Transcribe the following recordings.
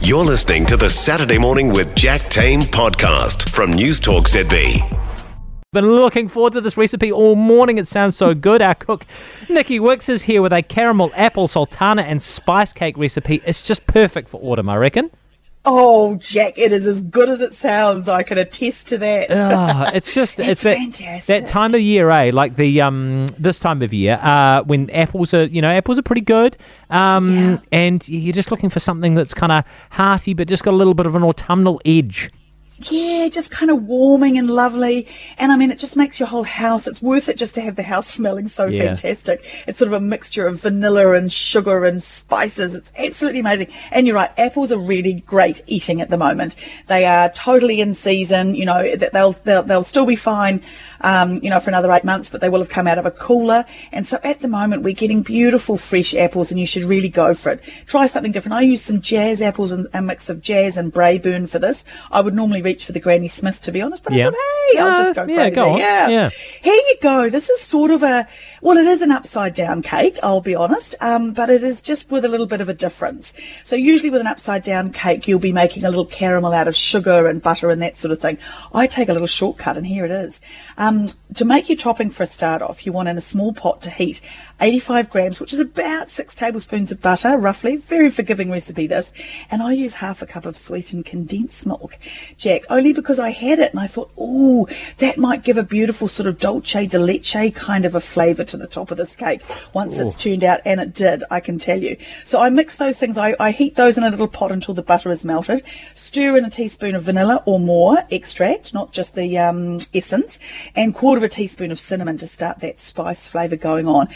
You're listening to the Saturday Morning with Jack Tame podcast from News Talk ZB. Been looking forward to this recipe all morning. It sounds so good. Our cook, Nici Wickes, is here with a caramel apple sultana and spice cake recipe. It's just perfect for autumn, I reckon. Oh, Jack, it is as good as it sounds. I can attest to that. Ah, it's just it's, It's that, fantastic. that time of year, eh? Like the um this time of year, uh, when apples are you know apples are pretty good, um, Yeah. and you're just looking for something that's kind of hearty but just got a little bit of an autumnal edge. Yeah, just kind of warming and lovely. And I mean, it just makes your whole house, it's worth it just to have the house smelling so Yeah. fantastic. It's sort of a mixture of vanilla and sugar and spices. It's absolutely amazing. And you're right, apples are really great eating at the moment. They are totally in season. You know, that they'll, they'll, they'll still be fine, um, you know, for another eight months, but they will have come out of a cooler. And so at the moment, we're getting beautiful fresh apples and you should really go for it. Try something different. I use some jazz apples and a mix of jazz and Braeburn for this. I would normally reach for the Granny Smith, to be honest, but Yeah. I thought, hey, I'll just go Uh, yeah, crazy. go on. Yeah. Yeah. Here you go. This is sort of a, well, it is an upside down cake, I'll be honest, um, but it is just with a little bit of a difference. So usually with an upside down cake, you'll be making a little caramel out of sugar and butter and that sort of thing. I take a little shortcut and here it is. Um, to make your topping for a start off, you want in a small pot to heat 85 grams, which is about six tablespoons of butter, roughly. Very forgiving recipe, this. And I use half a cup of sweetened condensed milk, Jack, only because I had it and I thought, oh, that might give a beautiful sort of dolce de leche kind of a flavour to the top of this cake once it's turned out. And it did, I can tell you. So I mix those things. I, I heat those in a little pot until the butter is melted. Stir in a teaspoon of vanilla or more extract, not just the um, essence, and quarter of a teaspoon of cinnamon to start that spice flavour going on.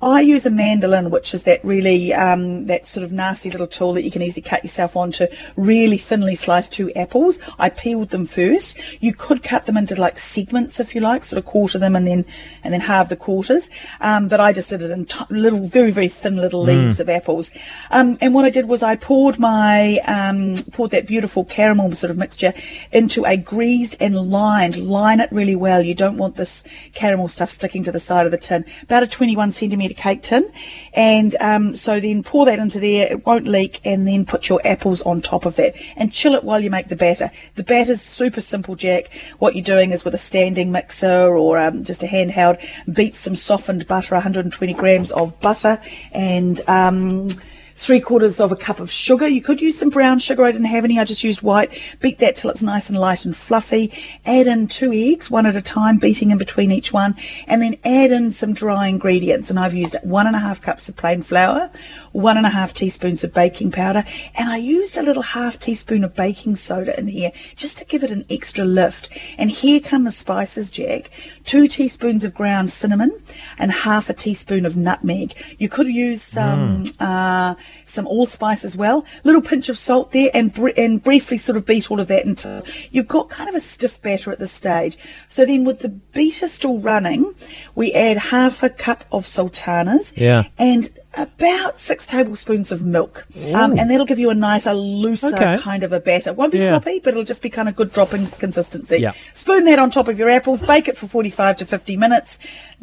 I use a mandolin, which is that really um, that sort of nasty little tool that you can easily cut yourself on to really thinly slice two apples. I peeled them first. You could cut them into like segments if you like, sort of quarter them and then and then halve the quarters. Um, but I just did it in t- little, very very thin little leaves of apples. Um, and what I did was I poured my um, poured that beautiful caramel sort of mixture into a greased and lined. Line it really well. You don't want this caramel stuff sticking to the side of the tin. About a 21 centimeter cake tin, and um, so then pour that into there. It won't leak, and then put your apples on top of that and chill it while you make the batter. The batter's super simple, Jack. What you're doing is with a standing mixer or um, just a handheld, beat some softened butter, 120 grams of butter, and um, three quarters of a cup of sugar. You could use some brown sugar. I didn't have any. I just used white. Beat that till it's nice and light and fluffy. Add in two eggs, one at a time, beating in between each one, and then add in some dry ingredients. And I've used one and a half cups of plain flour, one and a half teaspoons of baking powder, and I used a little half teaspoon of baking soda in here just to give it an extra lift. And here come the spices, Jack. Two teaspoons of ground cinnamon and half a teaspoon of nutmeg. You could use some uh, some allspice as well. Little pinch of salt there, and br- and briefly sort of beat all of that until you've got kind of a stiff batter at this stage. So then, with the beater still running, we add half a cup of sultanas. Yeah. And about six tablespoons of milk, um, and that'll give you a nicer, looser Okay. kind of a batter. Won't be Yeah. sloppy, but it'll just be kind of good dropping consistency. Yeah. Spoon that on top of your apples, bake it for 45 to 50 minutes.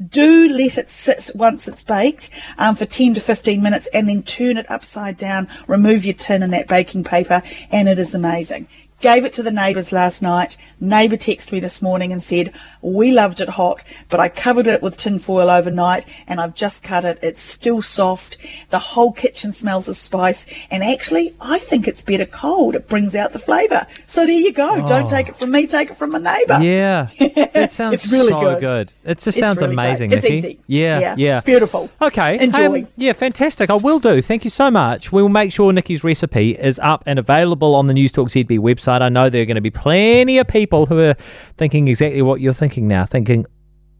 Do let it sit once it's baked um, for 10 to 15 minutes and then turn it upside down, remove your tin and that baking paper, and it is amazing. Gave it to the neighbours last night. Neighbour texted me this morning and said, We loved it hot, but I covered it with tin foil overnight and I've just cut it. It's still soft. The whole kitchen smells of spice. And actually, I think it's better cold. It brings out the flavour. So there you go. Don't take it from me, take it from my neighbour. Yeah, it sounds It's really so good. It just sounds really great. amazing, It's Nici. easy. Yeah, Yeah, yeah, it's beautiful. Okay, Enjoy. um, yeah, fantastic. I will do. Thank you so much. We will make sure Nici's recipe is up and available on the News Talk ZB website. I know there are going to be plenty of people who are thinking exactly what you're thinking now, thinking,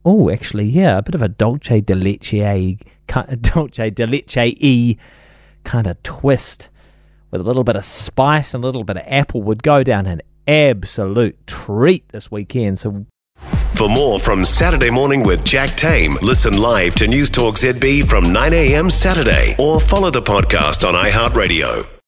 oh, actually, yeah, a bit of a dolce de leche, dolce de leche e kind of twist with a little bit of spice and a little bit of apple would go down an absolute treat this weekend. So For more from Saturday Morning with Jack Tame, listen live to News Talk ZB from 9 a.m. Saturday or follow the podcast on iHeartRadio.